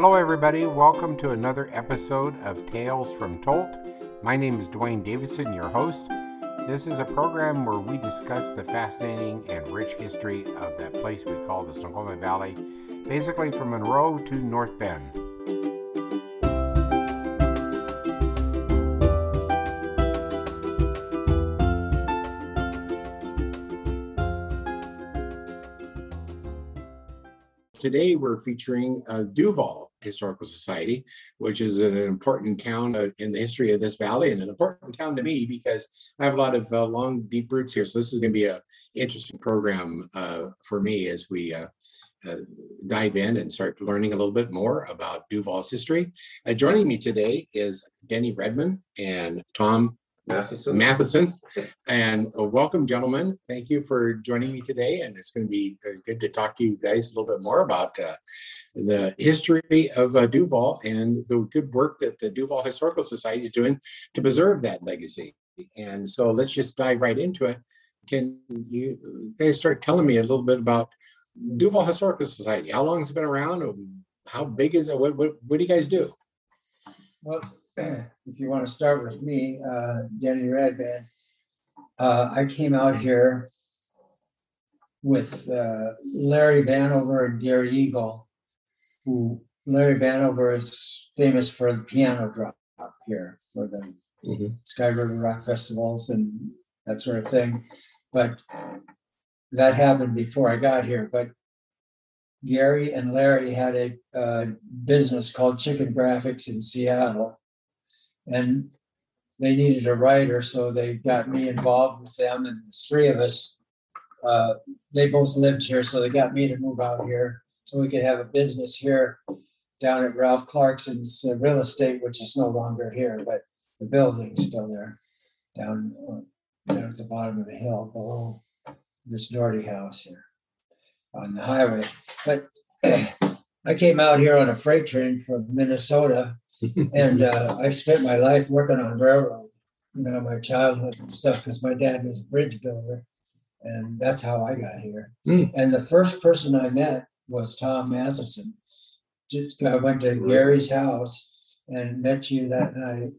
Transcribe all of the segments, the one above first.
Hello, everybody. Welcome to another episode of Tales from Tolt. My name is Dwayne Davidson, your host. This is a program where we discuss the fascinating and rich history of that place we call the Snoqualmie Valley, basically from Monroe to North Bend. Today, we're featuring uh, Duvall Historical Society, which is an important town uh, in the history of this valley and an important town to me because I have a lot of uh, long, deep roots here. So, this is going to be an interesting program uh, for me as we uh, uh, dive in and start learning a little bit more about Duvall's history. joining me today is Denny Redman and Tom Matheson. Matheson. And uh, welcome, gentlemen. Thank you for joining me today. And it's going to be uh, good to talk to you guys a little bit more about uh, the history of uh, Duvall and the good work that the Duvall Historical Society is doing to preserve that legacy. And so let's just dive right into it. Can you guys start telling me a little bit about Duvall Historical Society? How long has it been around? How big is it? What, what, what do you guys do? Well, if you want to start with me, uh, Denny Redman, uh, I came out here with uh, Larry Vanover and Gary Eagle, who Larry Vanover is famous for the piano drop here for the mm-hmm. Sky River Rock festivals and that sort of thing. But that happened before I got here. But Gary and Larry had a uh, business called Chicken Graphics in Seattle and they needed a writer, so they got me involved with them, and the three of us. Uh, they both lived here, so they got me to move out here so we could have a business here down at Ralph Clarkson's uh, real estate, which is no longer here, but the building's still there down, uh, down at the bottom of the hill below this Dougherty house here on the highway. But I came out here on a freight train from Minnesota, and uh, I spent my life working on railroad. You know, my childhood and stuff, because my dad was a bridge builder, and that's how I got here. Mm. And the first person I met was Tom Matheson. Just, I went to Gary's house and met you that night.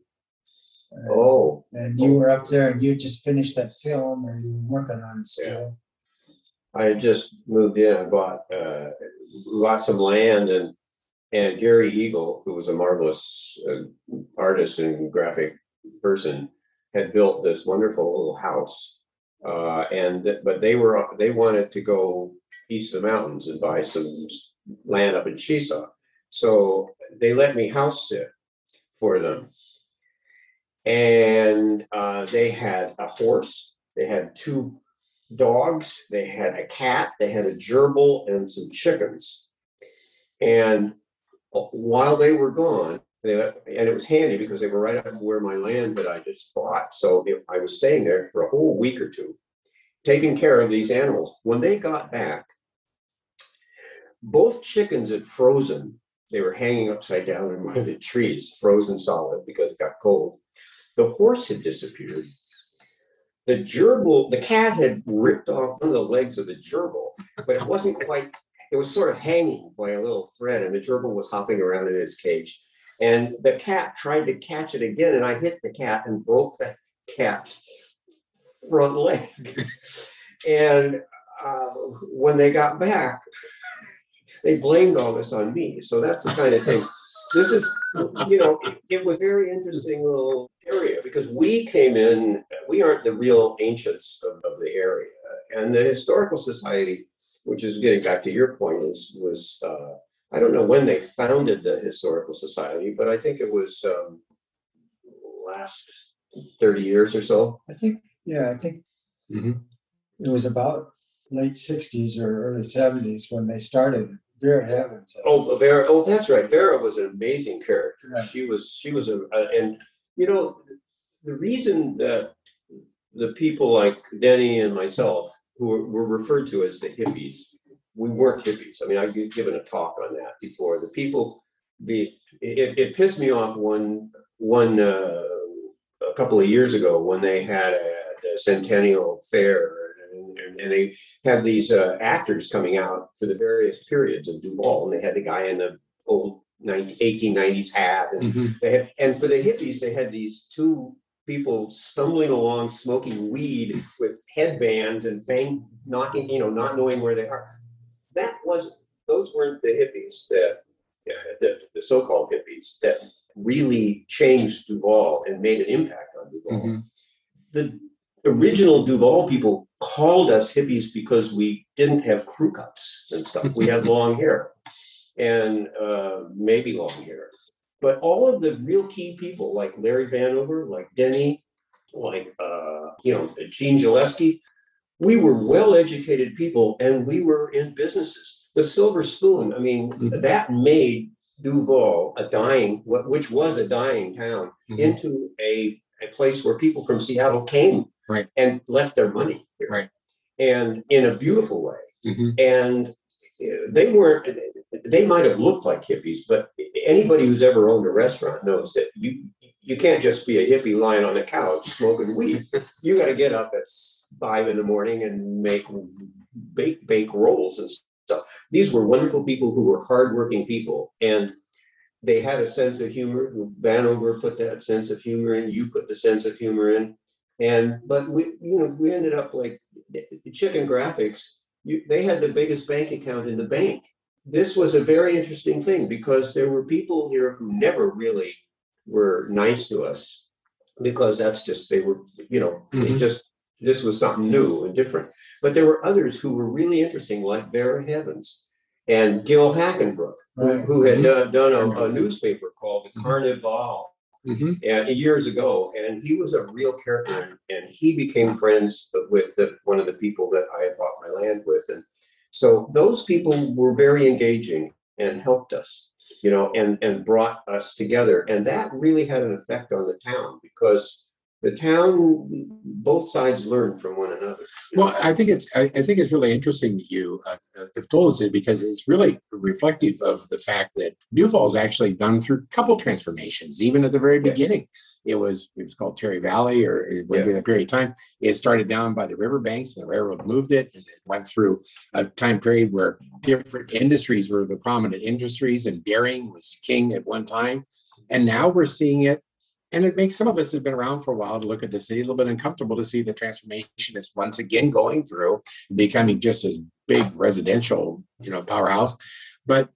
Uh, oh. And you were up there, and you just finished that film, or you were working on it still. I just moved in. I bought uh, some land and and Gary Eagle, who was a marvelous uh, artist and graphic person, had built this wonderful little house. Uh, and but they were they wanted to go east of the mountains and buy some land up in Chesaw, so they let me house sit for them. And uh, they had a horse, they had two dogs, they had a cat, they had a gerbil, and some chickens. And while they were gone, they, and it was handy because they were right up where my land that I just bought. So I was staying there for a whole week or two, taking care of these animals. When they got back, both chickens had frozen. They were hanging upside down in one of the trees, frozen solid because it got cold. The horse had disappeared the gerbil, the cat had ripped off one of the legs of the gerbil, but it wasn't quite, it was sort of hanging by a little thread, and the gerbil was hopping around in its cage. And the cat tried to catch it again, and I hit the cat and broke the cat's front leg. and uh, when they got back, they blamed all this on me. So that's the kind of thing. This is, you know, it, it was very interesting little area because we came in, we aren't the real ancients of, of the area. And the Historical Society, which is getting back to your point, is was uh, I don't know when they founded the Historical Society, but I think it was um, last 30 years or so. I think, yeah, I think mm-hmm. it was about late 60s or early 70s when they started Vera Evans. Oh, Vera. Oh, that's right. Vera was an amazing character. Right. She was. She was a, a, and you know, the reason that the people like Denny and myself, who were, were referred to as the hippies, we weren't hippies. I mean, I've given a talk on that before. The people, be it, it pissed me off one one uh, a couple of years ago when they had a, a centennial fair and, and, they had these uh, actors coming out for the various periods of Duvall, and they had the guy in the old eighteen nineties hat. And Mhm. they had, and for the hippies, they had these two people stumbling along smoking weed with headbands and bang knocking, you know, not knowing where they are. That was, those weren't the hippies that, yeah, the, the so-called hippies that really changed Duvall and made an impact on Duvall. Mhm. The original Duvall people called us hippies because we didn't have crew cuts and stuff. We had long hair and uh, maybe long hair. But all of the real key people like Larry Vanover, like Denny, like uh, you know Gene Gillespie, we were well-educated people and we were in businesses. The Silver Spoon, I mean, Mhm. that made Duvall a dying, which was a dying town, Mhm. into a, a place where people from Seattle came Right. and left their money here. Right. And in a beautiful way. Mhm. And uh, they weren't, they might have looked like hippies, but anybody who's ever owned a restaurant knows that you, you can't just be a hippie lying on a couch smoking weed. You gotta get up at five in the morning and make, bake, bake rolls and stuff. These were wonderful people who were hardworking people and they had a sense of humor. Vanover put that sense of humor in, you put the sense of humor in. And, but we, you know, we ended up like Chicken Graphics, you, they had the biggest bank account in the bank. This was a very interesting thing because there were people here who never really were nice to us because that's just, they were, you know, they Mhm. just, this was something new and different. But there were others who were really interesting, like Vera Havens and Gil Hackenbrook, who, Right. who had done, done a, a newspaper called the Mhm. Carnival Mhm. and years ago, and he was a real character, and, and he became friends with the, one of the people that I had bought my land with, and so those people were very engaging and helped us, you know, and and brought us together, and that really had an effect on the town because the town, both sides learn from one another. Well, I think it's, I, I think it's really interesting that you uh, uh, have told us it because it's really reflective of the fact that Duvall's actually gone through a couple transformations, even at the very Yes. beginning. It was, it was called Cherry Valley or it went through that period of time. It started down by the riverbanks and the railroad moved it and it went through a time period where different industries were the prominent industries and dairying was king at one time. And now we're seeing it and it makes some of us who've been around for a while to look at the city a little bit uncomfortable to see the transformation it's once again going through, becoming just as big residential, you know, powerhouse. But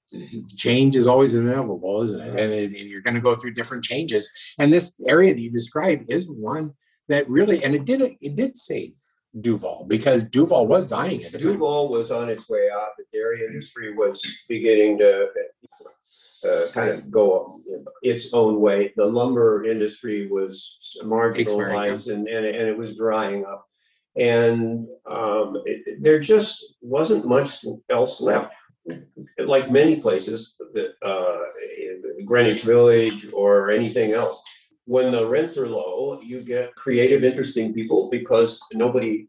change is always inevitable, isn't it? And, it- and you're going to go through different changes. And this area that you described is one that really, and it did, it did save Duvall because Duvall was dying at the time. Duvall was on its way out. The dairy industry was beginning to uh, kind of go its own way. The lumber industry was marginalized and, and, and it was drying up. And um, it- there just wasn't much else left. Like many places, uh, Greenwich Village or anything else, when the rents are low, you get creative, interesting people because nobody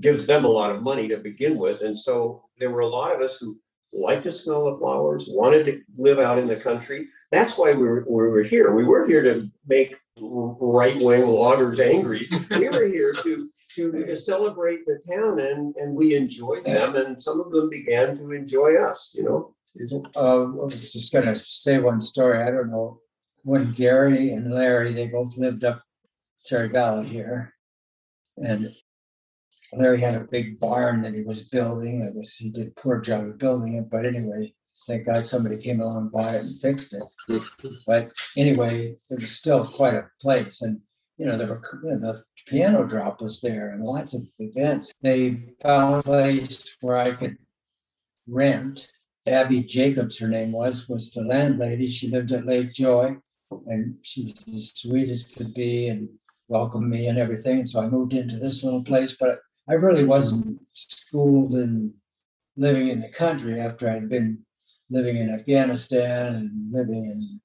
gives them a lot of money to begin with. And so there were a lot of us who liked the smell of flowers, wanted to live out in the country. That's why we were, we were here. We weren't here to make right-wing loggers angry. We were here to, to celebrate the town and, and we enjoyed them and some of them began to enjoy us, you know? Uh, I was just gonna say one story, I don't know, when Gary and Larry, they both lived up Cherry Valley here. And Larry had a big barn that he was building, it was, he did a poor job of building it, but anyway, thank God somebody came along, bought it and fixed it. But anyway, it was still quite a place and, you know, there were, you know, the piano drop was there and lots of events. They found a place where I could rent. Abby Jacobs, her name was, was the landlady. She lived at Lake Joy. And she was as sweet as could be and welcomed me and everything. So I moved into this little place, but I really wasn't schooled in living in the country after I'd been living in Afghanistan and living in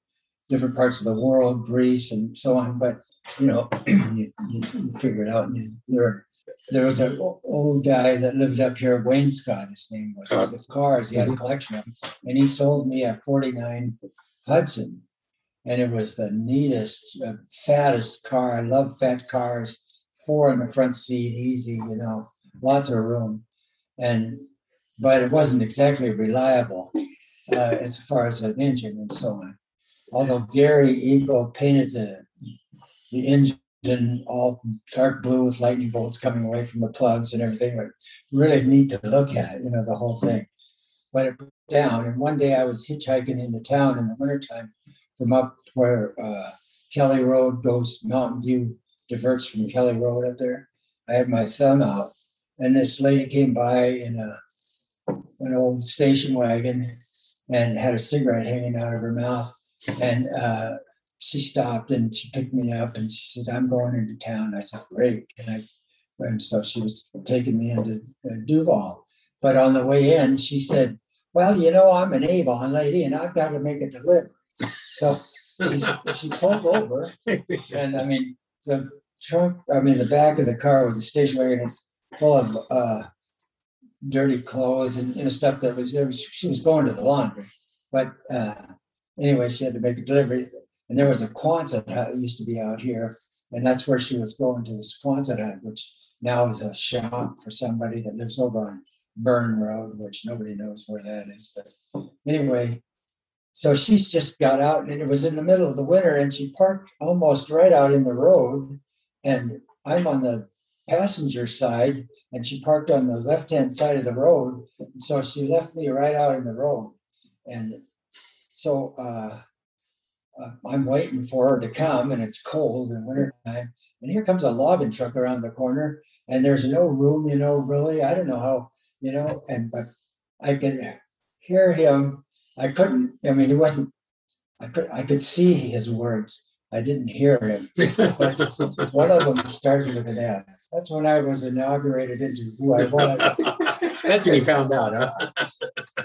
different parts of the world, Greece and so on. But you know, you, you figure it out and you. There was an old guy that lived up here, Wayne Scott, his name was, He cars, he had a collection of them. And he sold me a forty-nine Hudson. And it was the neatest, fattest car. I love fat cars. Four in the front seat, easy, you know, lots of room. And, but it wasn't exactly reliable. uh, as far as an engine and so on. Although Gary Eagle painted the, the engine all dark blue with lightning bolts coming away from the plugs and everything, but really neat to look at, you know, the whole thing. But it broke down, and one day I was hitchhiking into town in the wintertime from up where uh, Kelly Road goes, Mountain View diverts from Kelly Road up there. I had my thumb out, and this lady came by in a an old station wagon and had a cigarette hanging out of her mouth. And uh, she stopped and she picked me up and she said, "I'm going into town." I said, "Great!" And I and so she was taking me into uh, Duvall. But on the way in, she said, "Well, you know, I'm an Avon lady, and I've got to make a delivery." So she, she pulled over, and I mean, the trunk, I mean, the back of the car was a station wagon. It's full of uh, dirty clothes and, and stuff that was there. Was, she was going to the laundry, but uh, anyway, she had to make a delivery. And there was a Quonset hut that used to be out here, and that's where she was going to this Quonset hut, which now is a shop for somebody that lives over on Burn Road, which nobody knows where that is. But anyway, so she's just got out, and it was in the middle of the winter, and she parked almost right out in the road, and I'm on the passenger side, and she parked on the left-hand side of the road. So she left me right out in the road. And so uh, uh, I'm waiting for her to come, and it's cold in wintertime. And here comes a logging truck around the corner, and there's no room, you know, really. I don't know how, you know, and but I could hear him. I couldn't, I mean, he wasn't, I could, I could see his words. I didn't hear him. But One of them started with an F. That's when I was inaugurated into who I was. That's when you found out, huh?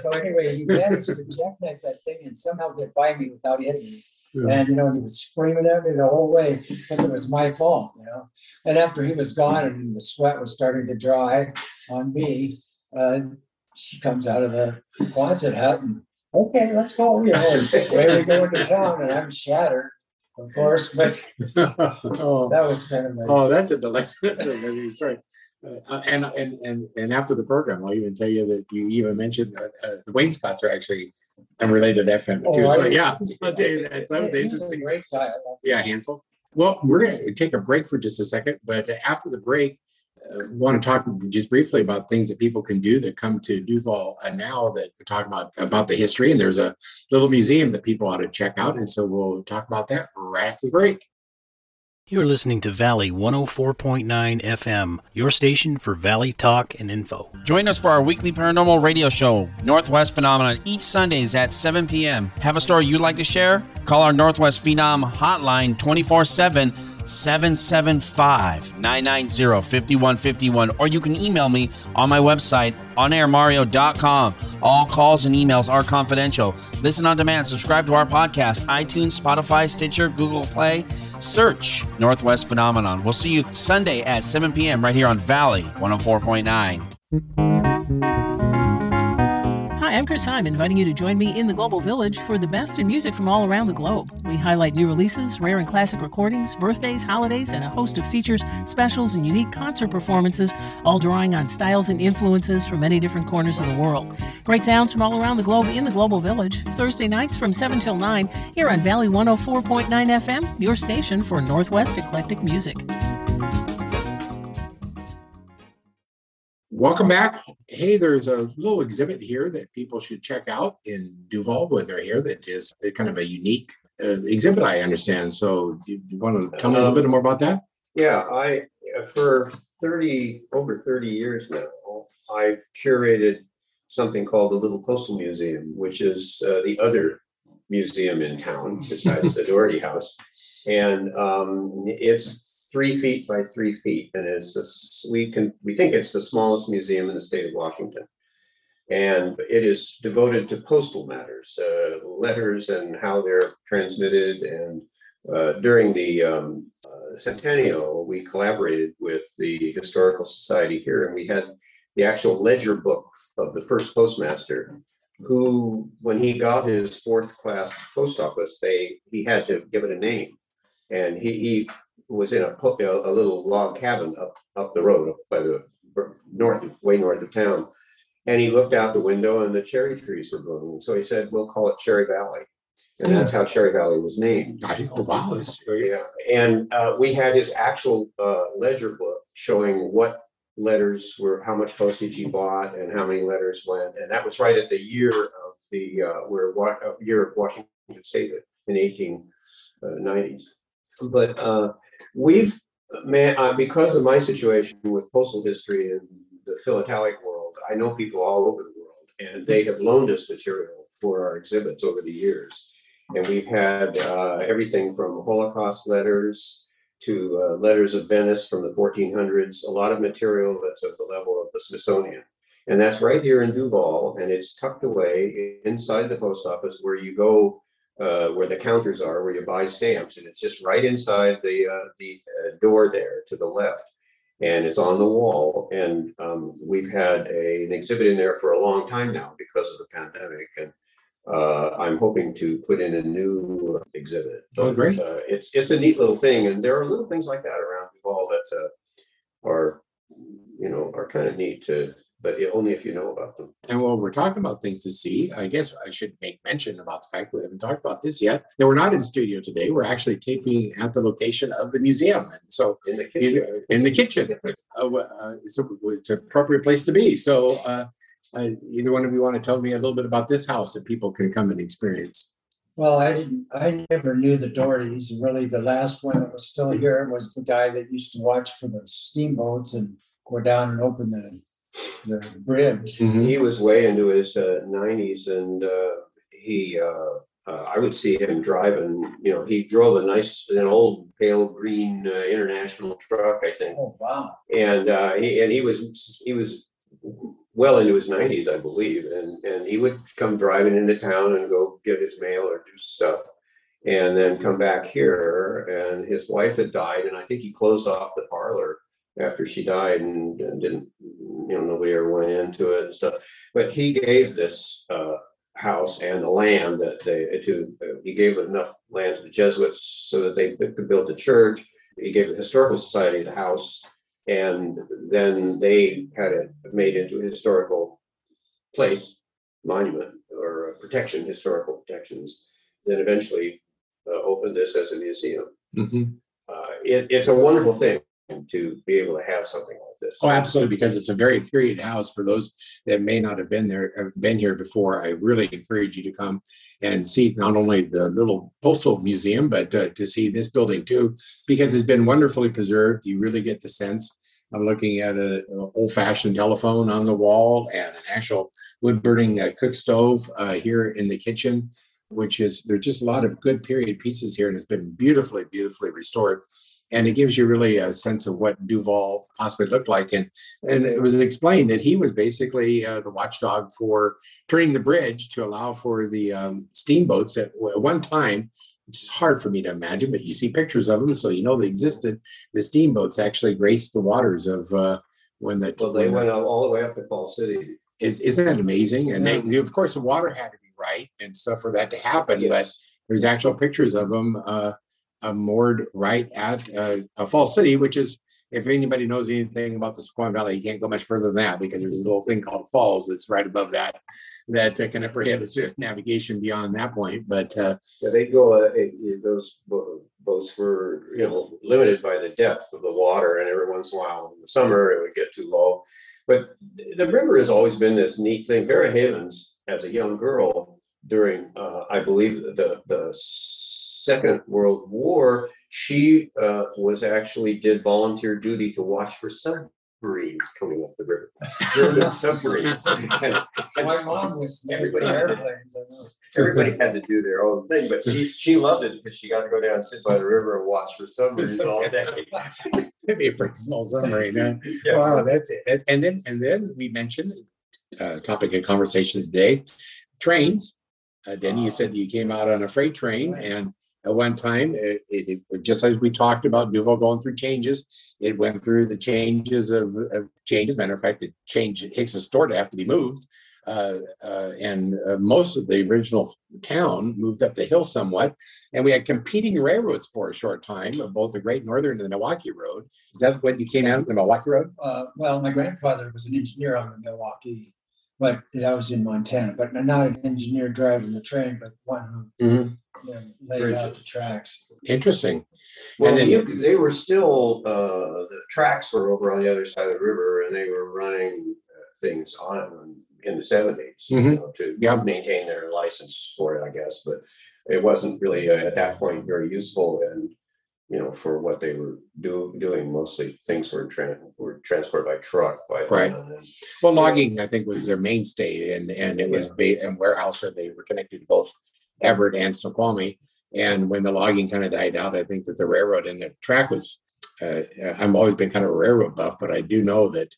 So anyway, he managed to jackknife that thing and somehow get by me without hitting me. Yeah. And you know, he was screaming at me the whole way because it was my fault, you know. And after he was gone and the sweat was starting to dry on me, uh, she comes out of the Quonset hut and okay, let's go. You know, away we go into town, and I'm shattered, of course, but Oh, that was kind of like oh, that's a delight. That's a amazing story. Uh, and, and, and, and after the program, I'll even tell you that you even mentioned, uh, uh, the Wainscots are actually, I'm related to that family too. Oh, So, you? yeah, so I'll tell you that. So that was interesting. Great guy. Yeah, Hansel. Well, we're going to take a break for just a second, but after the break, uh, want to talk just briefly about things that people can do that come to Duval uh, now that we talk about about the history. And there's a little museum that people ought to check out, and so we'll talk about that right after the break. You're listening to Valley 104.9 FM, your station for Valley talk and info. Join us for our weekly paranormal radio show, Northwest Phenomenon, each Sundays at 7 p.m. Have a story you'd like to share? Call our Northwest Phenom hotline 24 7 775 990 5151, or you can email me on my website, onairmario.com. All calls and emails are confidential. Listen on demand, subscribe to our podcast, iTunes, Spotify, Stitcher, Google Play. Search Northwest Phenomenon. We'll see you Sunday at 7 p.m. right here on Valley 104.9. I'm Chris Heim, inviting you to join me in the Global Village for the best in music from all around the globe. We highlight new releases, rare and classic recordings, birthdays, holidays, and a host of features, specials, and unique concert performances, all drawing on styles and influences from many different corners of the world. Great sounds from all around the globe in the Global Village, Thursday nights from 7 till 9 here on Valley 104.9 FM, your station for Northwest eclectic music. Welcome back. Hey, there's a little exhibit here that people should check out in Duvall when they're here. That is kind of a unique uh, exhibit, I understand. So, you, you want to tell me a little bit more about that? Yeah, I, for thirty, over thirty years now, I've curated something called the Little Postal Museum, which is uh, the other museum in town besides the Dougherty House. And um, it's three feet by three feet, and it's this, we can, we think it's the smallest museum in the state of Washington. And it is devoted to postal matters, uh, letters and how they're transmitted. And uh, during the um, uh, centennial, we collaborated with the Historical Society here, and we had the actual ledger book of the first postmaster, who, when he got his fourth class post office, they he had to give it a name, and he he was in a a, a little log cabin up up the road, up by the north of way north of town, And he looked out the window and the cherry trees were blooming. So he said, we'll call it Cherry Valley. And that's how Cherry Valley was named. I oh, wow, that's Yeah, and uh, we had his actual uh, ledger book showing what letters were, how much postage he bought and how many letters went. And that was right at the year of the, uh, where, wa- uh, year of Washington State in eighteen nineties. But uh, we've, man, uh, because of my situation with postal history and the philatelic world, I know people all over the world. And they have loaned us material for our exhibits over the years. And we've had uh, everything from Holocaust letters to uh, letters of Venice from the 1400s, a lot of material that's at the level of the Smithsonian. And that's right here in Duvall, and it's tucked away inside the post office where you go, uh, where the counters are, where you buy stamps, and it's just right inside the uh, the uh, door there to the left, and it's on the wall. And um, we've had a, an exhibit in there for a long time now because of the pandemic, and uh, I'm hoping to put in a new exhibit. Oh, great. But, uh, it's it's a neat little thing, and there are little things like that around Duvall that uh, are, you know, are kind of neat to, but only if you know about them. And while we're talking about things to see, I guess I should make mention about the fact we haven't talked about this yet. That we're not in studio today. We're actually taping at the location of the museum. And so In the kitchen. in, in the kitchen, uh, uh, it's, a, it's an appropriate place to be. So uh, uh, either one of you want to tell me a little bit about this house that people can come and experience? Well, I didn't, I never knew the Doughertys. Really, the last one that was still here was the guy that used to watch for the steamboats and go down and open the, the bridge. Mhm. He was way into his uh, nineties and uh, he, uh, uh, I would see him driving, you know, he drove a nice, an old pale green uh, international truck, I think. Oh, wow. And uh, he, and he was, he was well into his nineties, I believe, and, and he would come driving into town and go get his mail or do stuff. And then come back here, and his wife had died, and I think he closed off the parlor after she died and, and didn't, you know, nobody ever went into it and stuff. But he gave this uh, house and the land that they, to, he gave enough land to the Jesuits so that they could build the church. He gave the Historical Society the house and then they had it made into a historical place, monument or uh, protection, historical protections. Then eventually uh, opened this as a museum. Mhm. Uh, it, it's a wonderful thing to be able to have something like this. Oh, absolutely, because it's a very period house for those that may not have been there, have been here before. I really encourage you to come and see not only the little postal museum, but uh, to see this building too, because it's been wonderfully preserved. You really get the sense. I'm looking at a old fashioned telephone on the wall and an actual wood burning uh, cook stove uh, here in the kitchen, which is, there's just a lot of good period pieces here and it's been beautifully, beautifully restored and it gives you really a sense of what Duvall possibly looked like. And and it was explained that he was basically uh, the watchdog for turning the bridge to allow for the um, steamboats at, at one time. Which is hard for me to imagine, but you see pictures of them, so you know they existed. The steamboats actually graced the waters of uh, when the Well, they when went up all the way up to Fall City. is, isn't that amazing? And they, of course, the water had to be right and stuff for that to happen, but there's actual pictures of them uh, uh, moored right at a Falls City, which is, if anybody knows anything about the Snoqualmie Valley, you can't go much further than that because there's this little thing called Falls that's right above that, that uh, kind of prohibits navigation beyond that point. But uh, Yeah, they go, uh, it- it- those boats were, you know, limited by the depth of the water and every once in a while in the summer it would get too low. But the river has always been this neat thing. Vera Havens, as a young girl during, uh, I believe, the, the Second World War, she, uh, was actually did volunteer duty to watch for submarines coming up the river. German submarines. And- and My mom was Everybody- airplanes. I know. Everybody had to do their own thing, but she, she loved it because she got to go down and sit by the river and watch for submarines all day. it'd be a pretty small submarine. Huh? Yeah. Wow, that's it. And then and then we mentioned uh, topic of conversations today, trains. Uh, Denny, you said you came out on a freight train, and at one time, it, it, it- just as we talked about Duvall going through changes, it went through the changes of, of changes. Matter of fact, it changed Hicks's store to have to be moved. Uh, uh, and uh, most of the original town moved up the hill somewhat, and we had competing railroads for a short time, of both the Great Northern and the Milwaukee Road. Is that what you came out the Milwaukee Road? Uh, well, my grandfather was an engineer on the Milwaukee but that was in Montana, but not an engineer driving the train, but one who Mhm. You know, laid out the tracks. Interesting. Well, And then- you, they were still, uh, the tracks were over on the other side of the river and they were running uh, things on it when- in the seventies. Mhm. To Yeah. maintain their license for it, I guess, but it wasn't really uh, at that point very useful and, you know, for what they were do, doing, mostly things were tran, were transported by truck by. Right. then, Well, logging, I think, was their mainstay and, and it was ba- and warehouse, or they were connected to both Everett and Snoqualmie. And when the logging kind of died out, I think that the railroad and the track was, uh, I've always been kind of a railroad buff, but I do know that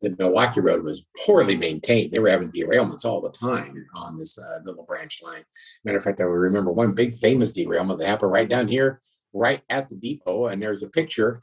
the Milwaukee Road was poorly maintained. They were having derailments all the time on this uh, little branch line. Matter of fact, I remember one big famous derailment that happened right down here, right at the depot. And there's a picture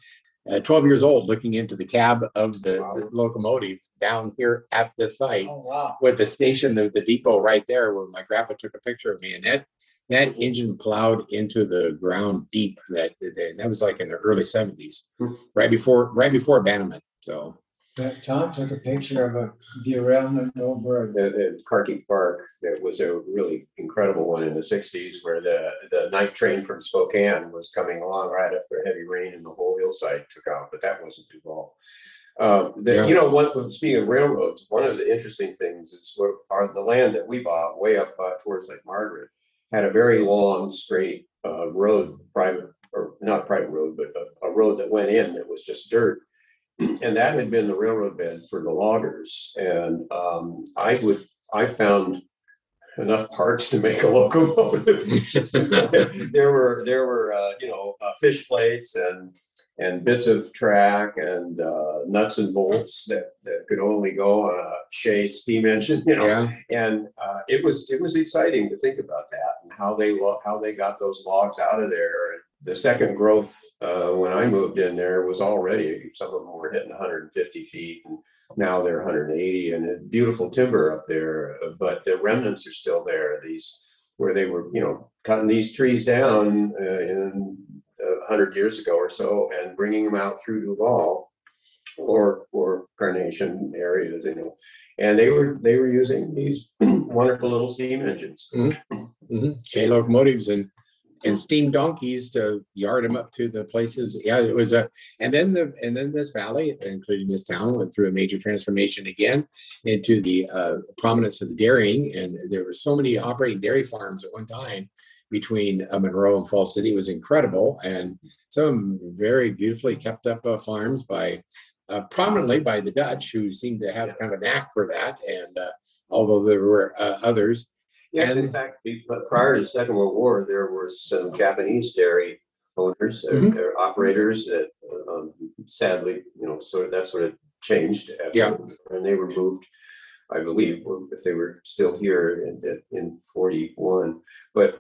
uh, 12 years old looking into the cab of the, the locomotive down here at the site Oh, wow. with the station, the, the depot right there where my grandpa took a picture of me and that that engine plowed into the ground deep that that, that was like in the early 70s Hmm. right before right before abandonment so But Tom took a picture of a derailment over the, the Carkeek Park, that was a really incredible one in the sixties where the, the night train from Spokane was coming along right after heavy rain and the whole hillside took out, but that wasn't Duvall. Um, the, Yeah. you know, one, speaking of railroads, one of the interesting things is what are the land that we bought way up uh, towards Lake Margaret had a very long, straight, uh, road, private, or not private road, but a, a road that went in that was just dirt. And that had been the railroad bed for the loggers. And um, I would, I found enough parts to make a locomotive. There were, there were, uh, you know, uh, fish plates and, and bits of track and uh, nuts and bolts that, that could only go on a Shea steam engine, you know. yeah And uh, it was, it was exciting to think about that and how they, lo- how they got those logs out of there. The second growth, uh, when I moved in there was already, some of them were hitting hundred and fifty feet and now they're hundred and beautiful timber up there, uh, but the remnants are still there. These, where they were, you know, cutting these trees down uh, in a hundred years ago or so and bringing them out through Duvall or, or Carnation areas, you know. And they were, they were using these wonderful little steam engines. hmm Shea locomotives and and steam donkeys to yard them up to the places yeah it was a and then the and then this valley including this town went through a major transformation again into the uh, prominence of the dairying and there were so many operating dairy farms at one time between uh, Monroe and Falls City It was incredible, and some very beautifully kept up uh, farms by uh, prominently by the Dutch, who seemed to have kind of a knack for that. And uh, although there were uh, others, Yes, in And- fact, be- but prior to the Second World War, there were some Japanese dairy owners, uh, Mhm. they're operators that um, sadly, you know, sort of, that sort of changed. after- Yeah. And they were moved, I believe, if they were still here in, in forty-one. But,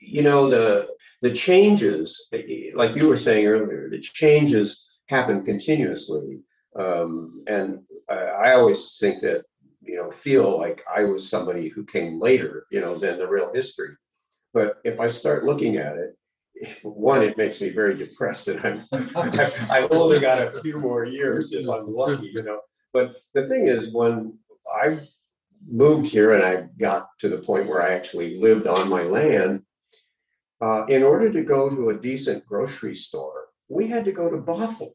you know, the, the changes, like you were saying earlier, the changes happen continuously. Um, and I, I always think that you know, feel like I was somebody who came later, you know, than the real history. But if I start looking at it, one, it makes me very depressed and I'm, I've only got a few more years if I'm lucky, you know. But the thing is, when I moved here and I got to the point where I actually lived on my land, uh, in order to go to a decent grocery store, we had to go to Bothell.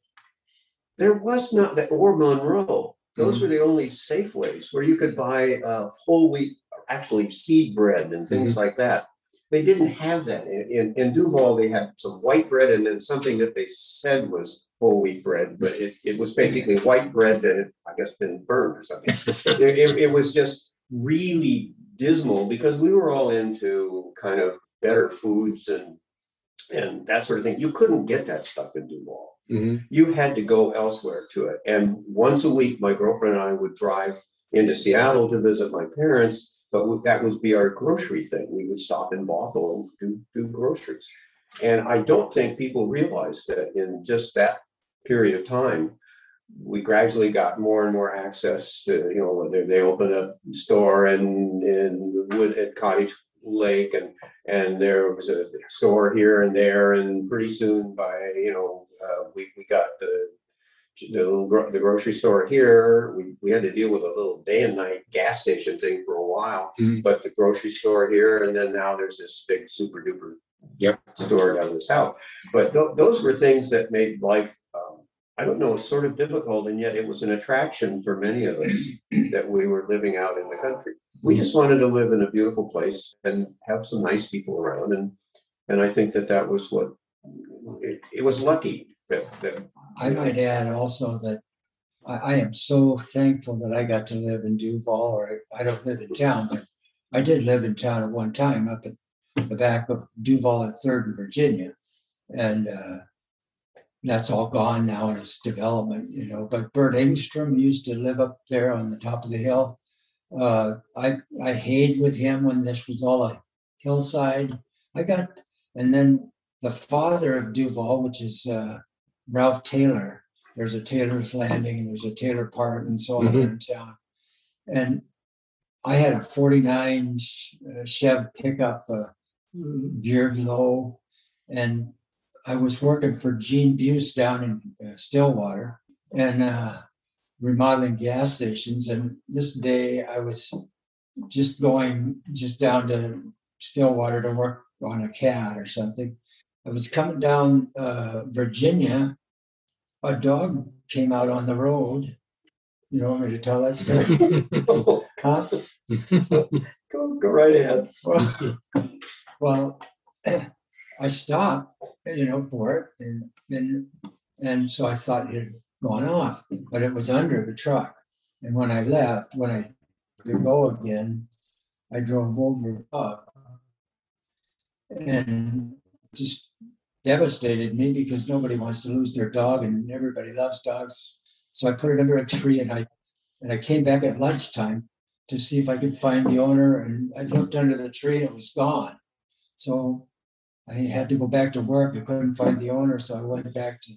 There was not that, or Monroe. Those were the only Safeways where you could buy uh, whole wheat, actually seed bread and things like that. They didn't have that in, in, in Duvall. They had some white bread and then something that they said was whole wheat bread, but it, it was basically white bread that had, I guess, been burned or something. it, it, it was just really dismal because we were all into kind of better foods and and that sort of thing. You couldn't get that stuff in Duvall Mhm. you had to go elsewhere to it. And once a week, my girlfriend and I would drive into Seattle to visit my parents, but that would be our grocery thing. We would stop in Bothell and do, do groceries. And I don't think people realize that in just that period of time, we gradually got more and more access to, you know, they opened a store in, in Wood at Cottage Lake and, and there was a store here and there and pretty soon by, you know, uh, we, we got the the little gro- the grocery store here. We, we had to deal with a little day and night gas station thing for a while. Mhm. But the grocery store here, and then now there's this big super duper Yep. store down the south. But tho- those were things that made life, I don't know, it's sort of difficult, and yet it was an attraction for many of us that we were living out in the country. We just wanted to live in a beautiful place and have some nice people around, and and I think that that was what it, it was lucky that that I might add also that I, I am so thankful that I got to live in Duvall, or I don't live in town, but I did live in town at one time up at the back of Duvall at Third in Virginia. And uh, that's all gone now in its development, you know, but Bert Engstrom used to live up there on the top of the hill. Uh, I, I hayed with him when this was all a hillside. I got, and then the father of Duvall, which is uh, Ralph Taylor. There's a Taylor's Landing and there's a Taylor Park and so on Mhm. in town. And I had a 49 Ch- uh, Chev pickup, uh, geared low. And I was working for Gene Buse down in uh, Stillwater and uh, remodeling gas stations. And this day I was just going just down to Stillwater to work on a cat or something. I was coming down uh, Virginia. A dog came out on the road. You don't want me to tell that story? Huh? go go right ahead. Well, well, I stopped, you know, for it, and and and so I thought it had gone off, but it was under the truck. And when I left, when I to go again, I drove over dog, and just devastated me because nobody wants to lose their dog, and everybody loves dogs. So I put it under a tree, and I and I came back at lunchtime to see if I could find the owner, and I looked under the tree and it was gone. So I had to go back to work. I couldn't find the owner, so I went back to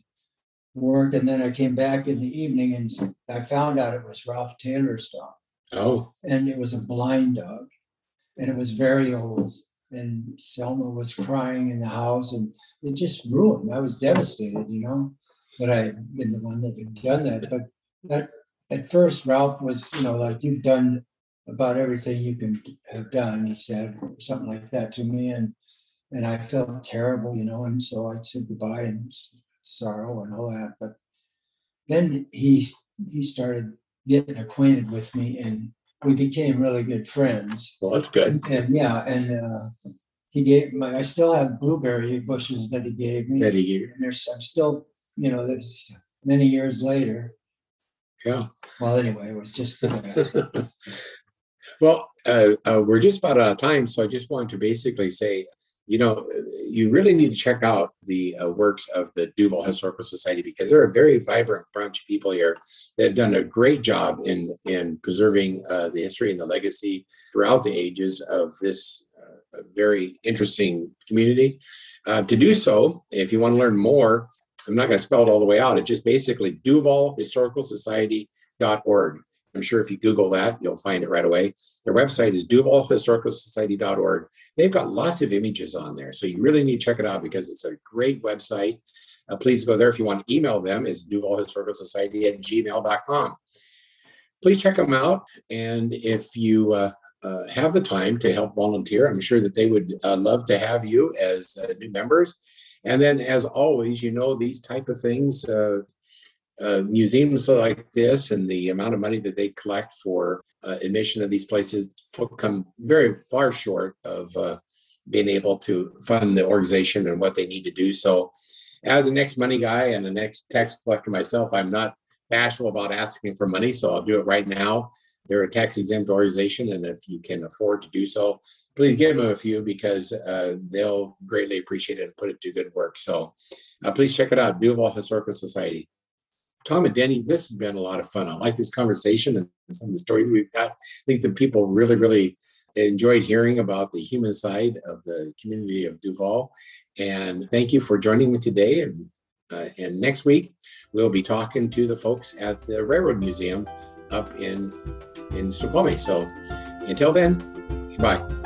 work, and then I came back in the evening and I found out it was Ralph Taylor's dog, Oh, and it was a blind dog, and it was very old. And Selma was crying in the house, and it just ruined. I was devastated, you know, that I had been the one that had done that. But that at first, Ralph was, you know, like you've done about everything you can have done, he said, something like that to me. And and I felt terrible, you know, and so I said goodbye and sorrow and all that. But then he he started getting acquainted with me and we became really good friends. well, that's good. And yeah, and uh, he gave my I still have blueberry bushes that he gave me. That he gave. And there's I'm still, you know, there's many years later. Yeah. Well, anyway, it was just uh, Well, uh, uh, we're just about out of time, so I just want to basically say, you know, you really need to check out the uh, works of the Duvall Historical Society because they're a very vibrant bunch of people here that have done a great job in in preserving uh, the history and the legacy throughout the ages of this uh, very interesting community. Uh, to do so, if you want to learn more, I'm not going to spell it all the way out. It's just basically Duvall Historical Society.org. I'm sure if you Google that, you'll find it right away. Their website is duvallhistoricalsociety.org. They've got lots of images on there. So you really need to check it out because it's a great website. Uh, please go there if you want to email them. It's duvallhistoricalsociety at gmail.com. Please check them out. And if you uh, uh, have the time to help volunteer, I'm sure that they would uh, love to have you as uh, new members. And then, as always, you know, these type of things, uh, museums like this and the amount of money that they collect for uh, admission of these places come very far short of uh, being able to fund the organization and what they need to do. So, as the next money guy and the next tax collector myself, I'm not bashful about asking for money, so I'll do it right now. They're a tax exempt organization, and if you can afford to do so, please give them a few because uh, they'll greatly appreciate it and put it to good work. So, uh, please check it out, Duvall Historical Society. Tom and Denny, this has been a lot of fun. I like this conversation and some of the stories we've got. I think the people really, really enjoyed hearing about the human side of the community of Duvall. And thank you for joining me today. And uh, and next week we'll be talking to the folks at the Railroad Museum up in in Snoqualmie. So until then, goodbye.